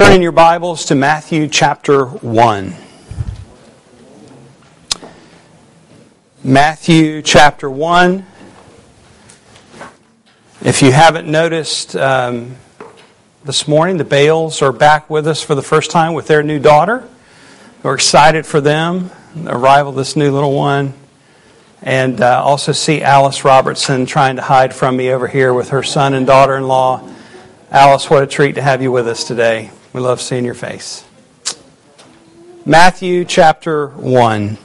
Turn in your Bibles to Matthew chapter 1. Matthew chapter 1. If you haven't noticed um, this morning, the Bales are back with us for the first time with their new daughter. We're excited for them, the arrival of this new little one. And uh, also see Alice Robertson trying to hide from me over here with her son and daughter in law. Alice, what a treat to have you with us today. We love seeing your face. Matthew chapter 1.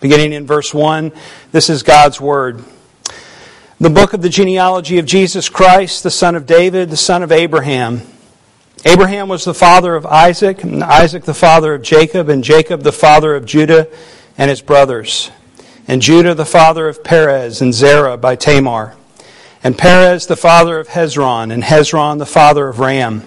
Beginning in verse 1, this is God's Word. The book of the genealogy of Jesus Christ, the son of David, the son of Abraham. Abraham was the father of Isaac, and Isaac the father of Jacob, and Jacob the father of Judah and his brothers. And Judah the father of Perez and Zerah by Tamar. And Perez the father of Hezron, and Hezron the father of Ram.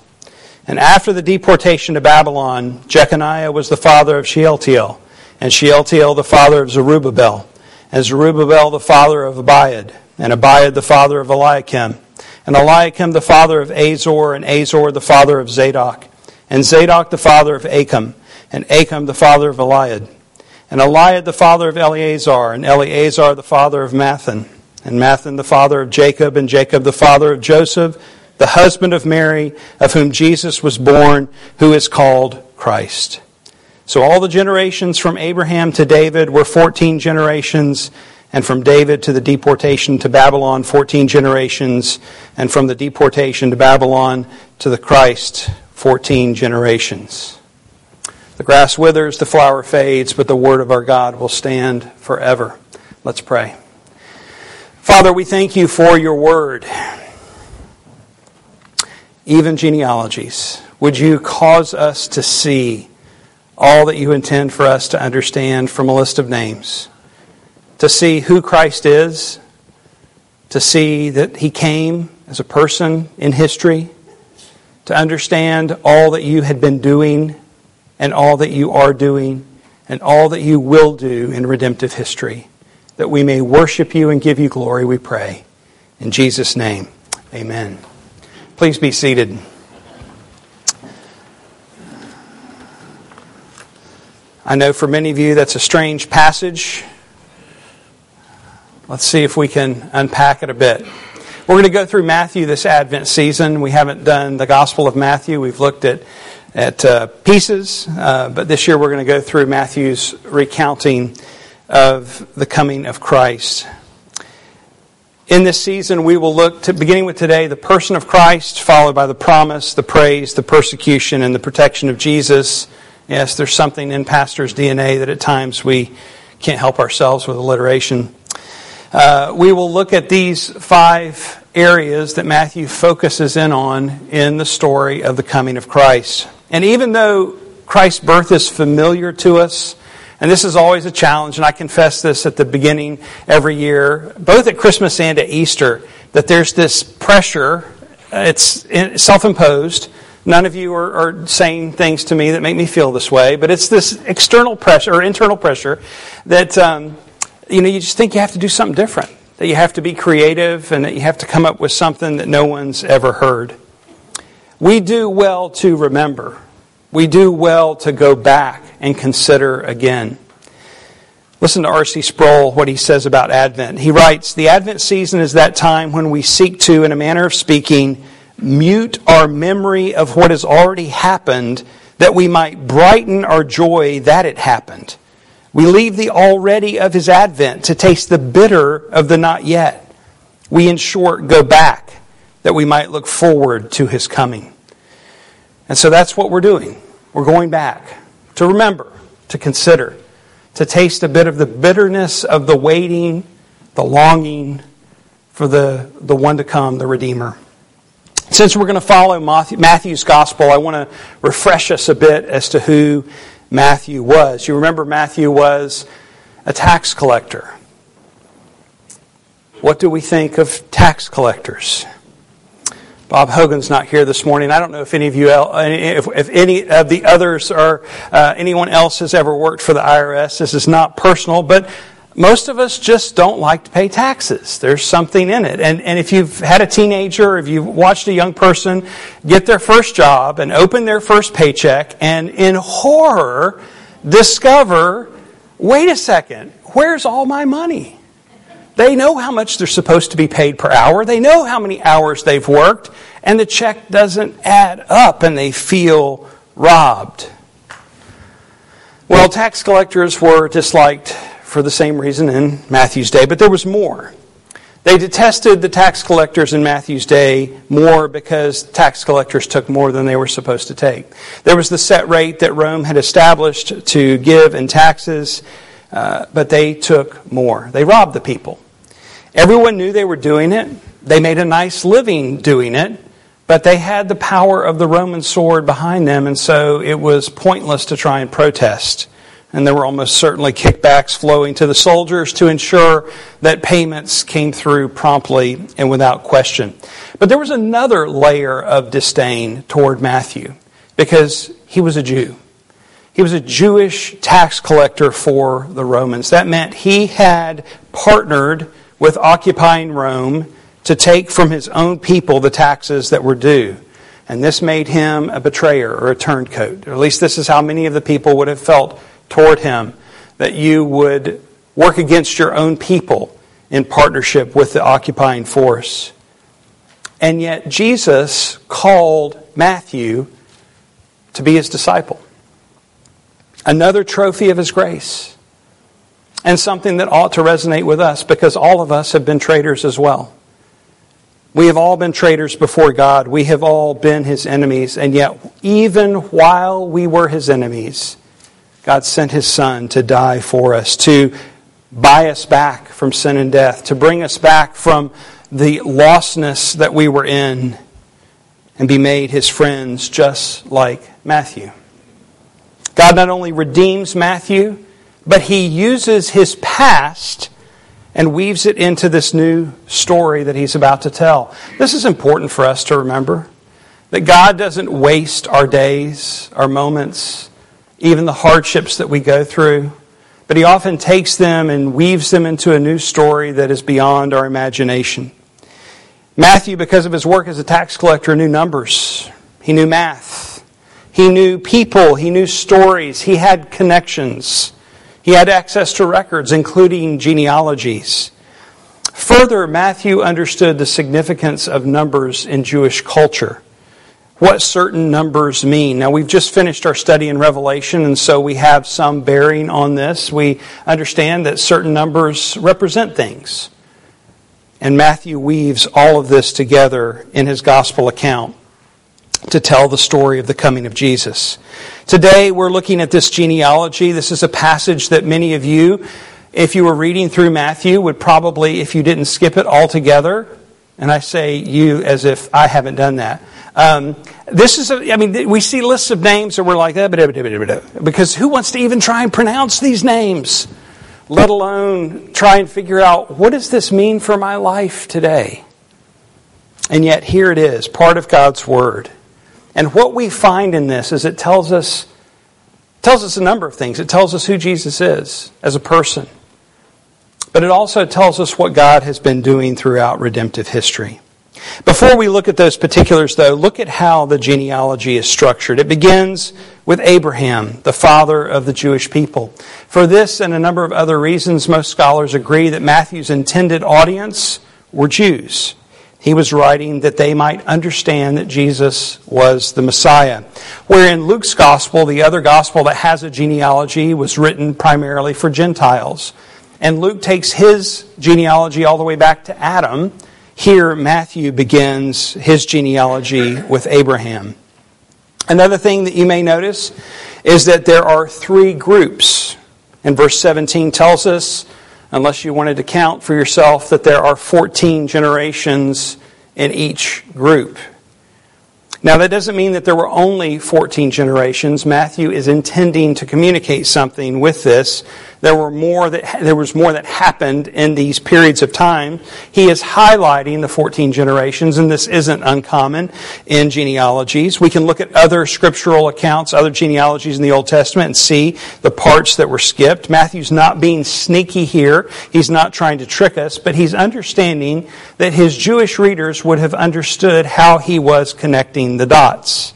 And after the deportation to Babylon, Jeconiah was the father of Shealtiel, and Shealtiel the father of Zerubbabel, and Zerubbabel the father of Abiad, and Abiad the father of Eliakim, and Eliakim the father of Azor, and Azor the father of Zadok, and Zadok the father of Achim, and Achim the father of Eliad, and Eliad the father of Eleazar, and Eleazar the father of Matthan, and Matthan the father of Jacob, and Jacob the father of Joseph, the husband of Mary, of whom Jesus was born, who is called Christ. So all the generations from Abraham to David were 14 generations, and from David to the deportation to Babylon, 14 generations, and from the deportation to Babylon to the Christ, 14 generations. The grass withers, the flower fades, but the word of our God will stand forever. Let's pray. Father, we thank you for your word, even genealogies. Would you cause us to see? all that you intend for us to understand from a list of names. To see who Christ is, to see that he came as a person in history, to understand all that you had been doing and all that you are doing and all that you will do in redemptive history. That we may worship you and give you glory, we pray. In Jesus' name, amen. Please be seated. I know for many of you that's a strange passage. Let's see if we can unpack it a bit. We're going to go through Matthew this Advent season. We haven't done the Gospel of Matthew. We've looked at at uh, pieces, uh, but this year we're going to go through Matthew's recounting of the coming of Christ. In this season, we will look to, beginning with today, the person of Christ, followed by the promise, the praise, the persecution, and the protection of Jesus. Yes, there's something in pastor's DNA that at times we can't help ourselves with alliteration. Uh, we will look at these five areas that Matthew focuses in on in the story of the coming of Christ. And even though Christ's birth is familiar to us, and this is always a challenge, and I confess this at the beginning every year, both at Christmas and at Easter, that there's this pressure, it's self imposed, None of you are, are, saying things to me that make me feel this way, but it's this external pressure or internal pressure that um, you know you just think you have to do something different, that you have to be creative, and that you have to come up with something that no one's ever heard. We do well to remember. We do well to go back and consider again. Listen to R.C. Sproul, what he says about Advent. He writes The Advent season is that time when we seek to, in a manner of speaking, mute our memory of what has already happened that we might brighten our joy that it happened. We leave the already of his advent to taste the bitter of the not yet. We, in short, go back that we might look forward to his coming. And so that's what we're doing. We're going back to remember, to consider, to taste a bit of the bitterness of the waiting, the longing for the, the one to come, the Redeemer. Since we're going to follow Matthew's gospel, I want to refresh us a bit as to who Matthew was. You remember Matthew was a tax collector. What do we think of tax collectors? Bob Hogan's not here this morning. I don't know if any of you, if, any of the others or uh, anyone else has ever worked for the IRS. This is not personal, but most of us just don't like to pay taxes. There's something in it. And, and if you've had a teenager, if you've watched a young person get their first job and open their first paycheck and in horror discover, wait a second, where's all my money? They know how much they're supposed to be paid per hour. They know how many hours they've worked, and the check doesn't add up, and they feel robbed. Well, tax collectors were disliked for the same reason in Matthew's day, but there was more. They detested the tax collectors in Matthew's day more because tax collectors took more than they were supposed to take. There was the set rate that Rome had established to give in taxes, uh, but they took more. They robbed the people. Everyone knew they were doing it. They made a nice living doing it, but they had the power of the Roman sword behind them, and so it was pointless to try and protest. And there were almost certainly kickbacks flowing to the soldiers to ensure that payments came through promptly and without question. But there was another layer of disdain toward Matthew because he was a Jew. He was a Jewish tax collector for the Romans. That meant he had partnered with occupying Rome to take from his own people the taxes that were due. And this made him a betrayer or a turncoat. Or at least this is how many of the people would have felt toward him that you would work against your own people in partnership with the occupying force. And yet, Jesus called Matthew to be his disciple. Another trophy of his grace. And something that ought to resonate with us because all of us have been traitors as well. We have all been traitors before God. We have all been his enemies. And yet, even while we were his enemies, God sent his son to die for us, to buy us back from sin and death, to bring us back from the lostness that we were in, and be made his friends just like Matthew. God not only redeems Matthew, but he uses his past and weaves it into this new story that he's about to tell. This is important for us to remember that God doesn't waste our days, our moments, even the hardships that we go through, but he often takes them and weaves them into a new story that is beyond our imagination. Matthew, because of his work as a tax collector, knew numbers. He knew math. He knew people. He knew stories. He had connections. He had access to records, including genealogies. Further, Matthew understood the significance of numbers in Jewish culture what certain numbers mean. Now, we've just finished our study in Revelation, and so we have some bearing on this. We understand that certain numbers represent things. And Matthew weaves all of this together in his gospel account to tell the story of the coming of Jesus. Today, we're looking at this genealogy. This is a passage that many of you, if you were reading through Matthew, would probably, if you didn't skip it altogether, and I say you as if I haven't done that, um, this is, a, I mean, we see lists of names and we're like, ah, because who wants to even try and pronounce these names, let alone try and figure out what does this mean for my life today? And yet, here it is, part of God's Word. And what we find in this is it tells us, tells us a number of things. It tells us who Jesus is as a person. But it also tells us what God has been doing throughout redemptive history. Before we look at those particulars, though, look at how the genealogy is structured. It begins with Abraham, the father of the Jewish people. For this and a number of other reasons, most scholars agree that Matthew's intended audience were Jews. He was writing that they might understand that Jesus was the Messiah. Where in Luke's gospel, the other gospel that has a genealogy, was written primarily for Gentiles. And Luke takes his genealogy all the way back to Adam. Here, Matthew begins his genealogy with Abraham. Another thing that you may notice is that there are three groups. And verse 17 tells us unless you wanted to count for yourself, that there are 14 generations in each group. Now, that doesn't mean that there were only 14 generations. Matthew is intending to communicate something with this. There, were more that, there was more that happened in these periods of time. He is highlighting the 14 generations, and this isn't uncommon in genealogies. We can look at other scriptural accounts, other genealogies in the Old Testament, and see the parts that were skipped. Matthew's not being sneaky here. He's not trying to trick us, but he's understanding that his Jewish readers would have understood how he was connecting the dots.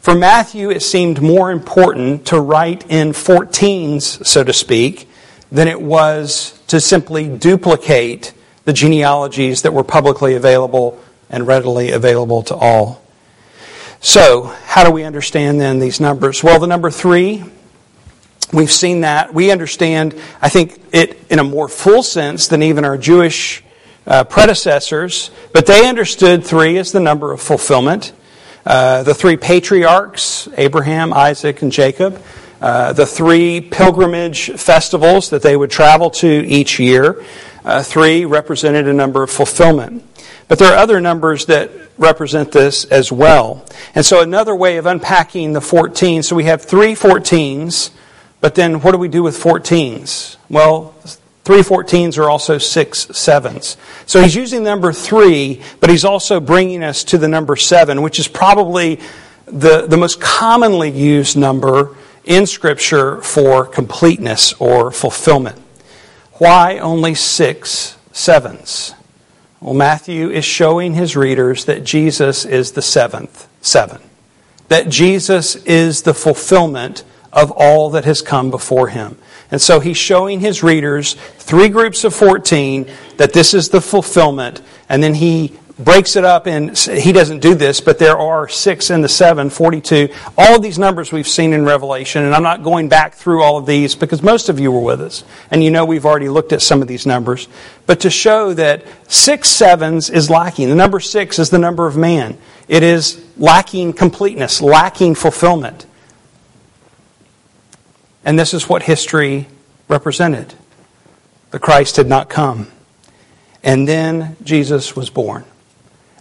For Matthew, it seemed more important to write in 14s, so to speak, than it was to simply duplicate the genealogies that were publicly available and readily available to all. So, how do we understand then these numbers? Well, the number three, we've seen that. We understand, I think, it in a more full sense than even our Jewish uh, predecessors, but they understood three as the number of fulfillment. Uh, the three patriarchs, Abraham, Isaac, and Jacob, uh, the three pilgrimage festivals that they would travel to each year, uh, three represented a number of fulfillment. But there are other numbers that represent this as well. And so another way of unpacking the 14, so we have three 14s, but then what do we do with 14s? Well, Three 14s are also six sevens. So he's using number three, but he's also bringing us to the number seven, which is probably the, the most commonly used number in Scripture for completeness or fulfillment. Why only six sevens? Well, Matthew is showing his readers that Jesus is the seventh seven, that Jesus is the fulfillment of all that has come before him. And so he's showing his readers, three groups of 14, that this is the fulfillment. And then he breaks it up and he doesn't do this, but there are six in the seven, 42. All of these numbers we've seen in Revelation, and I'm not going back through all of these because most of you were with us. And you know we've already looked at some of these numbers. But to show that six sevens is lacking. The number six is the number of man. It is lacking completeness, lacking fulfillment. And this is what history represented. The Christ had not come. And then Jesus was born.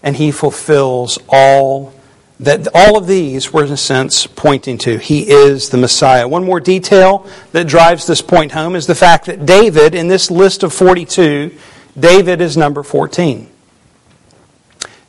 And he fulfills all that all of these were in a sense pointing to. He is the Messiah. One more detail that drives this point home is the fact that David, in this list of 42, David is number 14.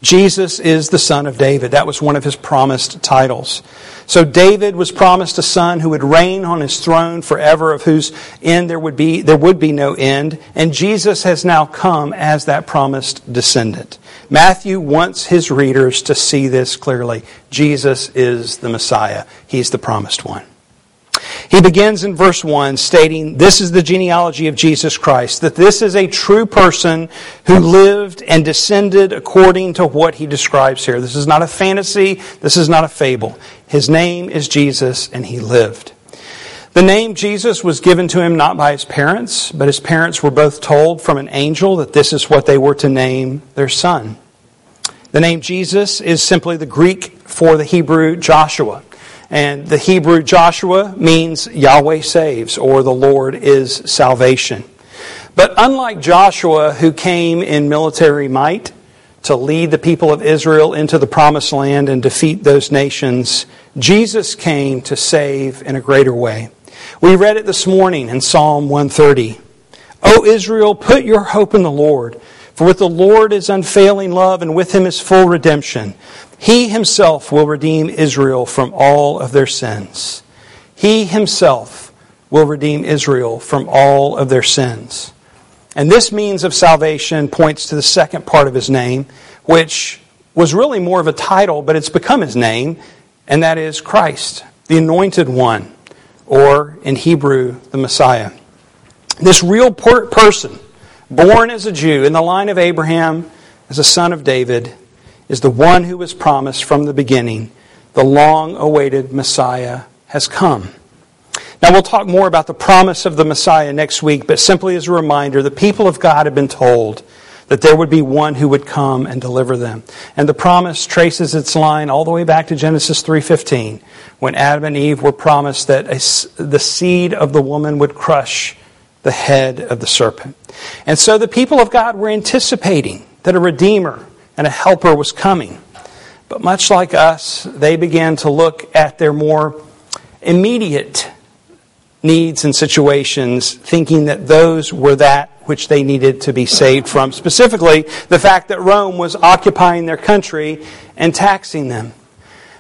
Jesus is the son of David. That was one of his promised titles. So David was promised a son who would reign on his throne forever, of whose end there would be, there would be no end. And Jesus has now come as that promised descendant. Matthew wants his readers to see this clearly. Jesus is the Messiah. He's the promised one. He begins in verse 1 stating, This is the genealogy of Jesus Christ, that this is a true person who lived and descended according to what he describes here. This is not a fantasy, this is not a fable. His name is Jesus, and he lived. The name Jesus was given to him not by his parents, but his parents were both told from an angel that this is what they were to name their son. The name Jesus is simply the Greek for the Hebrew Joshua. And the Hebrew Joshua means Yahweh saves, or the Lord is salvation. But unlike Joshua, who came in military might to lead the people of Israel into the promised land and defeat those nations, Jesus came to save in a greater way. We read it this morning in Psalm 130. O Israel, put your hope in the Lord, for with the Lord is unfailing love, and with him is full redemption. He himself will redeem Israel from all of their sins. He himself will redeem Israel from all of their sins. And this means of salvation points to the second part of his name, which was really more of a title, but it's become his name, and that is Christ, the Anointed One, or in Hebrew, the Messiah. This real person, born as a Jew in the line of Abraham, as a son of David, is the one who was promised from the beginning. The long awaited Messiah has come. Now, we'll talk more about the promise of the Messiah next week, but simply as a reminder, the people of God have been told that there would be one who would come and deliver them. And the promise traces its line all the way back to Genesis 3:15, when Adam and Eve were promised that a, the seed of the woman would crush the head of the serpent. And so the people of God were anticipating that a redeemer and a helper was coming. But much like us, they began to look at their more immediate needs and situations, thinking that those were that which they needed to be saved from. Specifically, the fact that Rome was occupying their country and taxing them.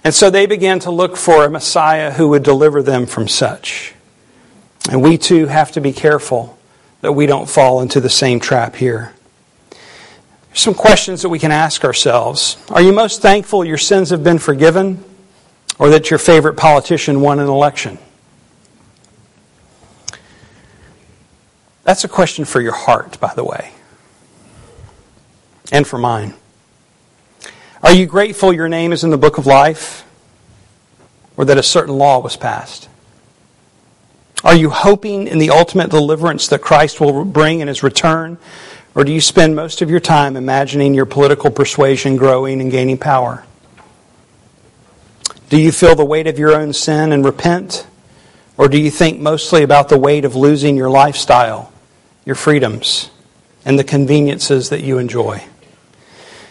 And so they began to look for a Messiah who would deliver them from such. And we too have to be careful that we don't fall into the same trap here. Some questions that we can ask ourselves. Are you most thankful your sins have been forgiven or that your favorite politician won an election? That's a question for your heart, by the way, and for mine. Are you grateful your name is in the book of life or that a certain law was passed? Are you hoping in the ultimate deliverance that Christ will bring in his return? Or do you spend most of your time imagining your political persuasion growing and gaining power? Do you feel the weight of your own sin and repent? Or do you think mostly about the weight of losing your lifestyle, your freedoms, and the conveniences that you enjoy?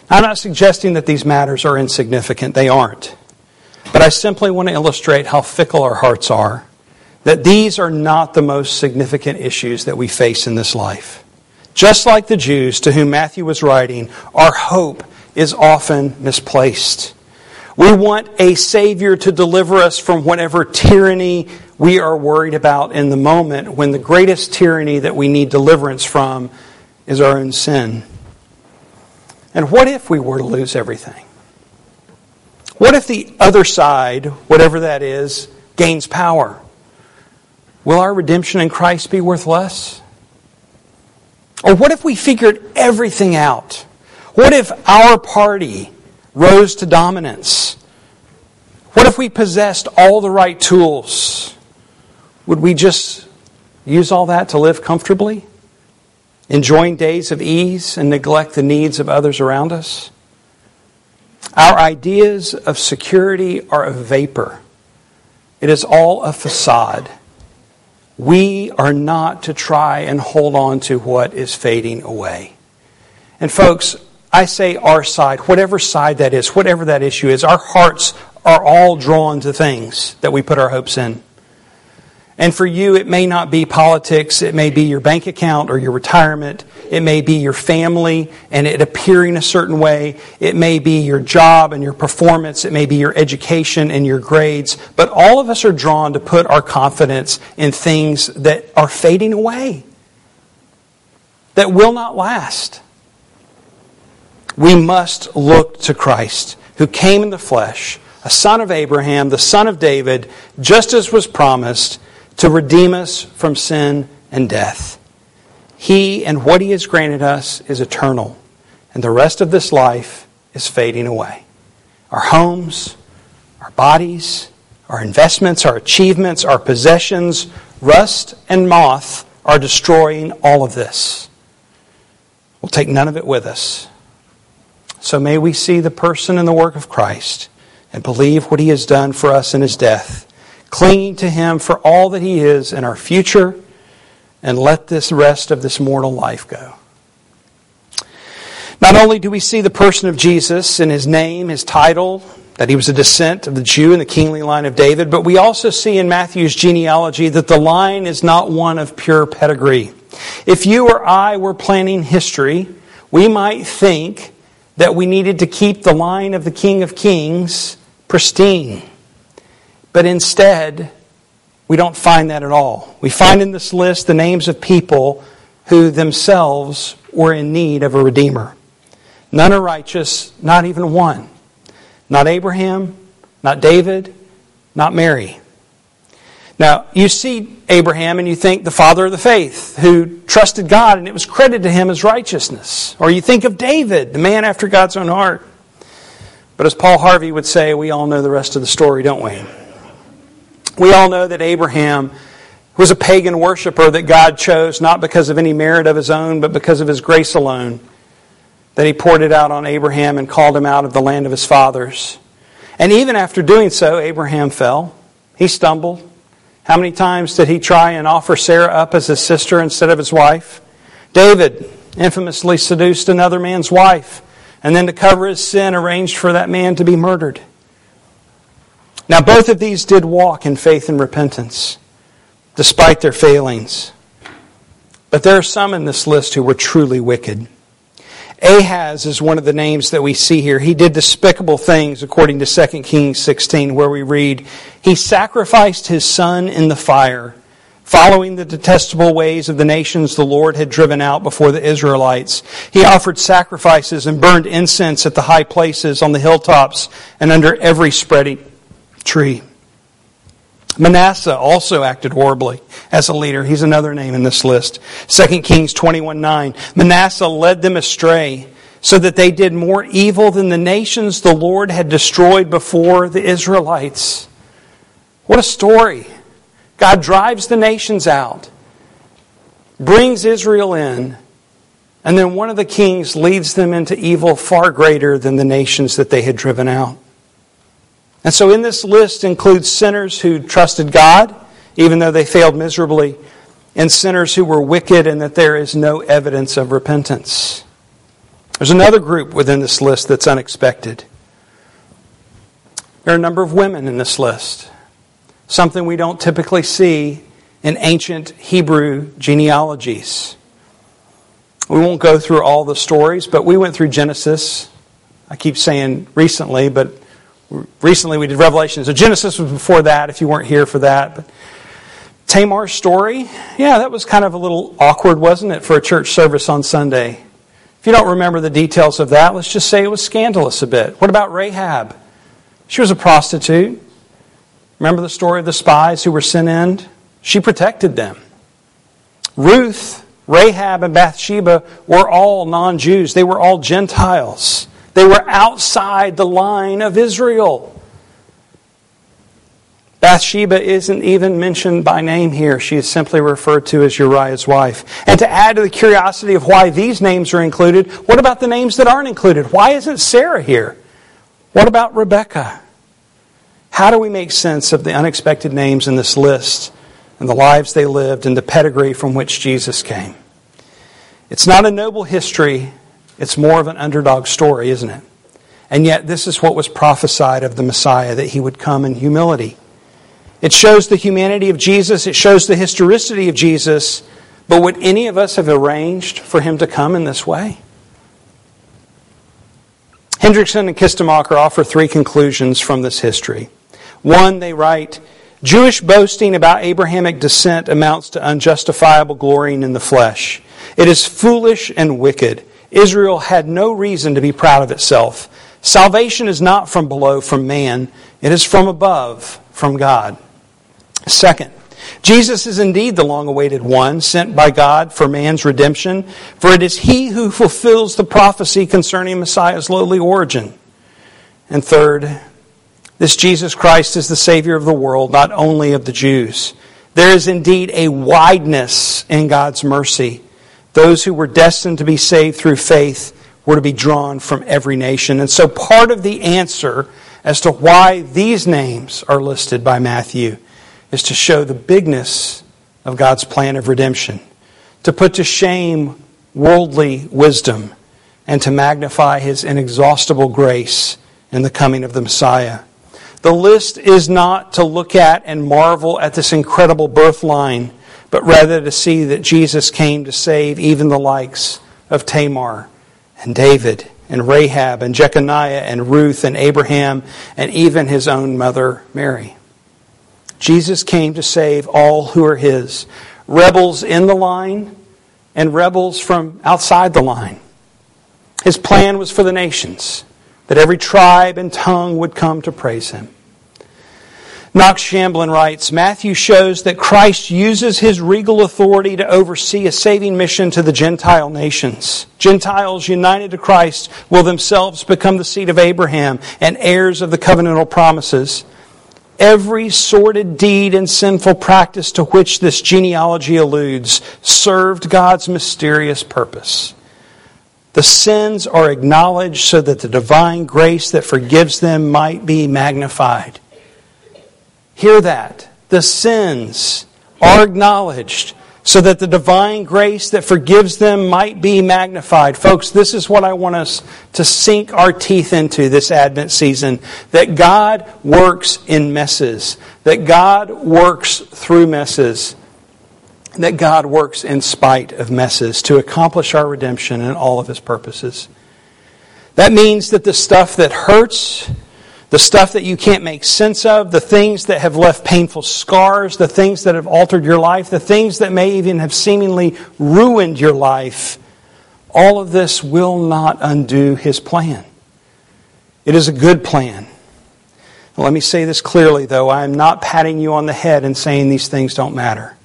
I'm not suggesting that these matters are insignificant, they aren't. But I simply want to illustrate how fickle our hearts are, that these are not the most significant issues that we face in this life. Just like the Jews to whom Matthew was writing, our hope is often misplaced. We want a Savior to deliver us from whatever tyranny we are worried about in the moment when the greatest tyranny that we need deliverance from is our own sin. And what if we were to lose everything? What if the other side, whatever that is, gains power? Will our redemption in Christ be worth less? Or what if we figured everything out? What if our party rose to dominance? What if we possessed all the right tools? Would we just use all that to live comfortably? Enjoying days of ease and neglect the needs of others around us? Our ideas of security are a vapor. It is all a facade. We are not to try and hold on to what is fading away. And, folks, I say our side, whatever side that is, whatever that issue is, our hearts are all drawn to things that we put our hopes in. And for you, it may not be politics, it may be your bank account or your retirement, it may be your family and it appearing a certain way, it may be your job and your performance, it may be your education and your grades. But all of us are drawn to put our confidence in things that are fading away, that will not last. We must look to Christ, who came in the flesh, a son of Abraham, the son of David, just as was promised to redeem us from sin and death. He and what He has granted us is eternal, and the rest of this life is fading away. Our homes, our bodies, our investments, our achievements, our possessions, rust and moth are destroying all of this. We'll take none of it with us. So may we see the person and the work of Christ and believe what He has done for us in His death clinging to Him for all that He is in our future, and let this rest of this mortal life go. Not only do we see the person of Jesus in His name, His title, that he was a descent of the Jew in the kingly line of David, but we also see in Matthew's genealogy that the line is not one of pure pedigree. If you or I were planning history, we might think that we needed to keep the line of the King of Kings pristine. But instead, we don't find that at all. We find in this list the names of people who themselves were in need of a Redeemer. None are righteous, not even one. Not Abraham, not David, not Mary. Now, you see Abraham and you think the father of the faith who trusted God and it was credited to him as righteousness. Or you think of David, the man after God's own heart. But as Paul Harvey would say, we all know the rest of the story, don't we? We all know that Abraham was a pagan worshiper that God chose not because of any merit of his own, but because of his grace alone. That he poured it out on Abraham and called him out of the land of his fathers. And even after doing so, Abraham fell. He stumbled. How many times did he try and offer Sarah up as his sister instead of his wife? David infamously seduced another man's wife and then to cover his sin arranged for that man to be murdered. Now, both of these did walk in faith and repentance, despite their failings. But there are some in this list who were truly wicked. Ahaz is one of the names that we see here. He did despicable things according to 2 Kings 16, where we read, He sacrificed his son in the fire, following the detestable ways of the nations the Lord had driven out before the Israelites. He offered sacrifices and burned incense at the high places, on the hilltops, and under every spreading tree. Manasseh also acted horribly as a leader. He's another name in this list. 2 Kings 21 9. Manasseh led them astray so that they did more evil than the nations the Lord had destroyed before the Israelites. What a story. God drives the nations out, brings Israel in, and then one of the kings leads them into evil far greater than the nations that they had driven out. And so in this list includes sinners who trusted God, even though they failed miserably, and sinners who were wicked and that there is no evidence of repentance. There's another group within this list that's unexpected. There are a number of women in this list, something we don't typically see in ancient Hebrew genealogies. We won't go through all the stories, but we went through Genesis. I keep saying recently, but recently we did Revelation. So Genesis was before that, if you weren't here for that. But Tamar's story, yeah, that was kind of a little awkward, wasn't it, for a church service on Sunday? If you don't remember the details of that, let's just say it was scandalous a bit. What about Rahab? She was a prostitute. Remember the story of the spies who were sent in? She protected them. Ruth, Rahab, and Bathsheba were all non Jews, they were all Gentiles. They were outside the line of Israel. Bathsheba isn't even mentioned by name here. She is simply referred to as Uriah's wife. And to add to the curiosity of why these names are included, what about the names that aren't included? Why isn't Sarah here? What about Rebecca? How do we make sense of the unexpected names in this list and the lives they lived and the pedigree from which Jesus came? It's not a noble history it's more of an underdog story, isn't it? And yet, this is what was prophesied of the Messiah that he would come in humility. It shows the humanity of Jesus, it shows the historicity of Jesus, but would any of us have arranged for him to come in this way? Hendriksen and Kistemaker offer three conclusions from this history. One, they write, Jewish boasting about Abrahamic descent amounts to unjustifiable glorying in the flesh. It is foolish and wicked. Israel had no reason to be proud of itself. Salvation is not from below, from man, it is from above, from God. Second, Jesus is indeed the long awaited one sent by God for man's redemption, for it is he who fulfills the prophecy concerning Messiah's lowly origin. And third, this Jesus Christ is the Savior of the world, not only of the Jews. There is indeed a wideness in God's mercy those who were destined to be saved through faith were to be drawn from every nation. And so part of the answer as to why these names are listed by Matthew is to show the bigness of God's plan of redemption, to put to shame worldly wisdom, and to magnify his inexhaustible grace in the coming of the Messiah. The list is not to look at and marvel at this incredible birth line but rather to see that Jesus came to save even the likes of Tamar and David and Rahab and Jeconiah and Ruth and Abraham and even his own mother Mary. Jesus came to save all who are his, rebels in the line and rebels from outside the line. His plan was for the nations, that every tribe and tongue would come to praise him. Knox Chamblin writes Matthew shows that Christ uses his regal authority to oversee a saving mission to the Gentile nations. Gentiles united to Christ will themselves become the seed of Abraham and heirs of the covenantal promises. Every sordid deed and sinful practice to which this genealogy alludes served God's mysterious purpose. The sins are acknowledged so that the divine grace that forgives them might be magnified. Hear that. The sins are acknowledged so that the divine grace that forgives them might be magnified. Folks, this is what I want us to sink our teeth into this Advent season that God works in messes, that God works through messes, that God works in spite of messes to accomplish our redemption and all of His purposes. That means that the stuff that hurts, the stuff that you can't make sense of, the things that have left painful scars, the things that have altered your life, the things that may even have seemingly ruined your life, all of this will not undo His plan. It is a good plan. let me say this clearly, though. I am not patting you on the head and saying these things don't matter.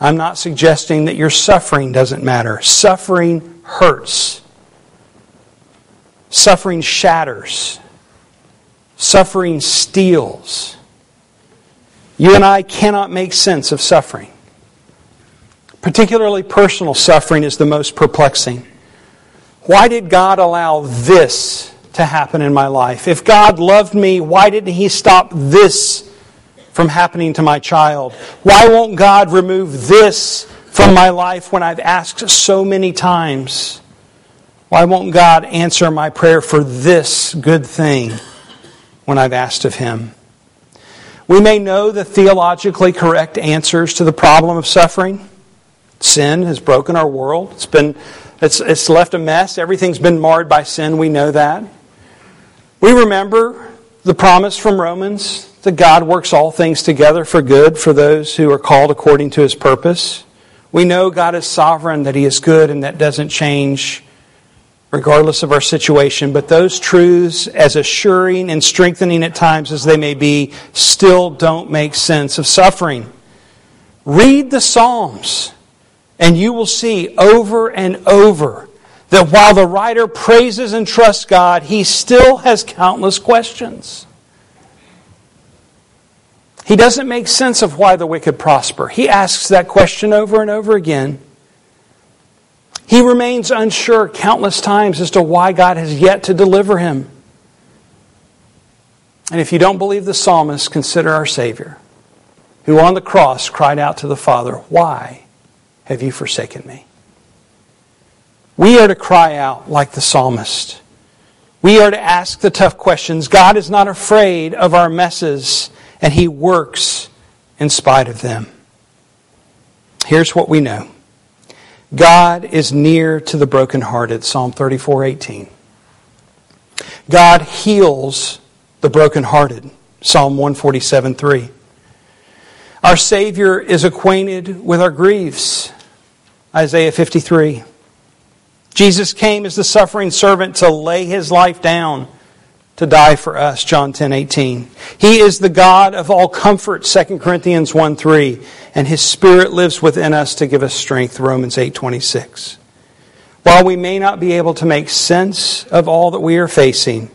I'm not suggesting that your suffering doesn't matter. Suffering hurts, suffering shatters. Suffering steals. You and I cannot make sense of suffering. Particularly personal suffering is the most perplexing. Why did God allow this to happen in my life? If God loved me, why didn't He stop this from happening to my child? Why won't God remove this from my life when I've asked so many times? Why won't God answer my prayer for this good thing? When I've asked of Him. We may know the theologically correct answers to the problem of suffering. Sin has broken our world. It's been it's, it's left a mess. Everything's been marred by sin. We know that. We remember the promise from Romans that God works all things together for good for those who are called according to his purpose. We know God is sovereign, that he is good, and that doesn't change regardless of our situation. But those truths, as assuring and strengthening at times as they may be, still don't make sense of suffering. Read the Psalms, and you will see over and over that while the writer praises and trusts God, he still has countless questions. He doesn't make sense of why the wicked prosper. He asks that question over and over again. He remains unsure countless times as to why God has yet to deliver him. And if you don't believe the psalmist, consider our Savior, who on the cross cried out to the Father, Why have you forsaken me? We are to cry out like the psalmist. We are to ask the tough questions. God is not afraid of our messes, and He works in spite of them. Here's what we know God is near to the brokenhearted, Psalm 34 18. God heals the brokenhearted, Psalm 147 3. Our Savior is acquainted with our griefs, Isaiah 53. Jesus came as the suffering servant to lay his life down to die for us, John 10 18. He is the God of all comfort, 2 Corinthians 1 3 and his spirit lives within us to give us strength romans 8.26 while we may not be able to make sense of all that we are facing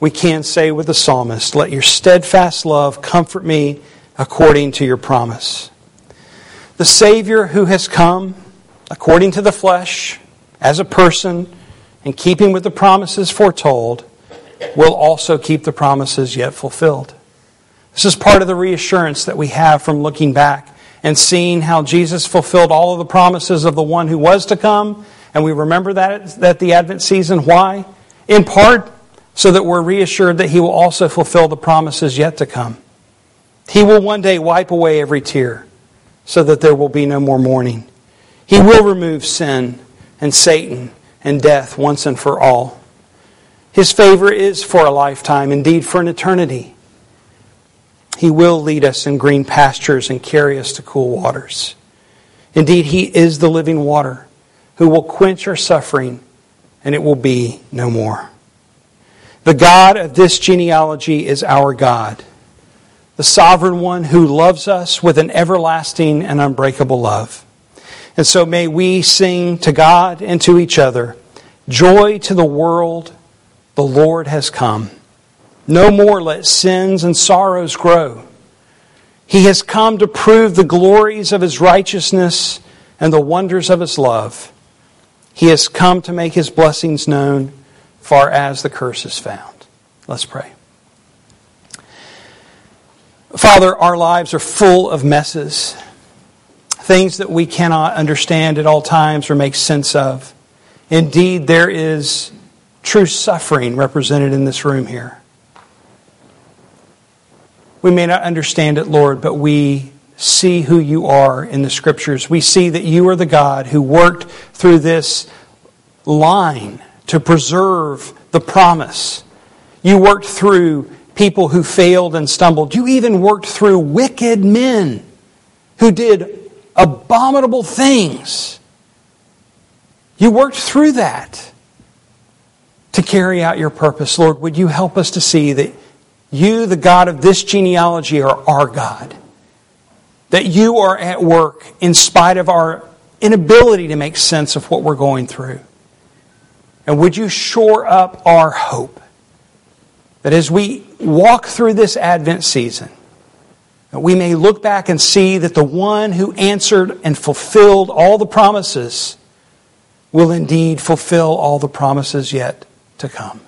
we can say with the psalmist let your steadfast love comfort me according to your promise the savior who has come according to the flesh as a person in keeping with the promises foretold will also keep the promises yet fulfilled this is part of the reassurance that we have from looking back and seeing how Jesus fulfilled all of the promises of the one who was to come. And we remember that at the Advent season. Why? In part, so that we're reassured that he will also fulfill the promises yet to come. He will one day wipe away every tear so that there will be no more mourning. He will remove sin and Satan and death once and for all. His favor is for a lifetime, indeed for an eternity. He will lead us in green pastures and carry us to cool waters. Indeed, He is the living water who will quench our suffering, and it will be no more. The God of this genealogy is our God, the sovereign one who loves us with an everlasting and unbreakable love. And so may we sing to God and to each other Joy to the world, the Lord has come. No more let sins and sorrows grow. He has come to prove the glories of his righteousness and the wonders of his love. He has come to make his blessings known far as the curse is found. Let's pray. Father, our lives are full of messes, things that we cannot understand at all times or make sense of. Indeed, there is true suffering represented in this room here. We may not understand it, Lord, but we see who you are in the scriptures. We see that you are the God who worked through this line to preserve the promise. You worked through people who failed and stumbled. You even worked through wicked men who did abominable things. You worked through that to carry out your purpose. Lord, would you help us to see that you, the God of this genealogy, are our God? That you are at work in spite of our inability to make sense of what we're going through. And would you shore up our hope that as we walk through this Advent season, that we may look back and see that the one who answered and fulfilled all the promises will indeed fulfill all the promises yet to come.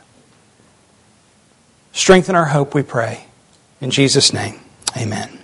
Strengthen our hope, we pray. In Jesus' name, amen.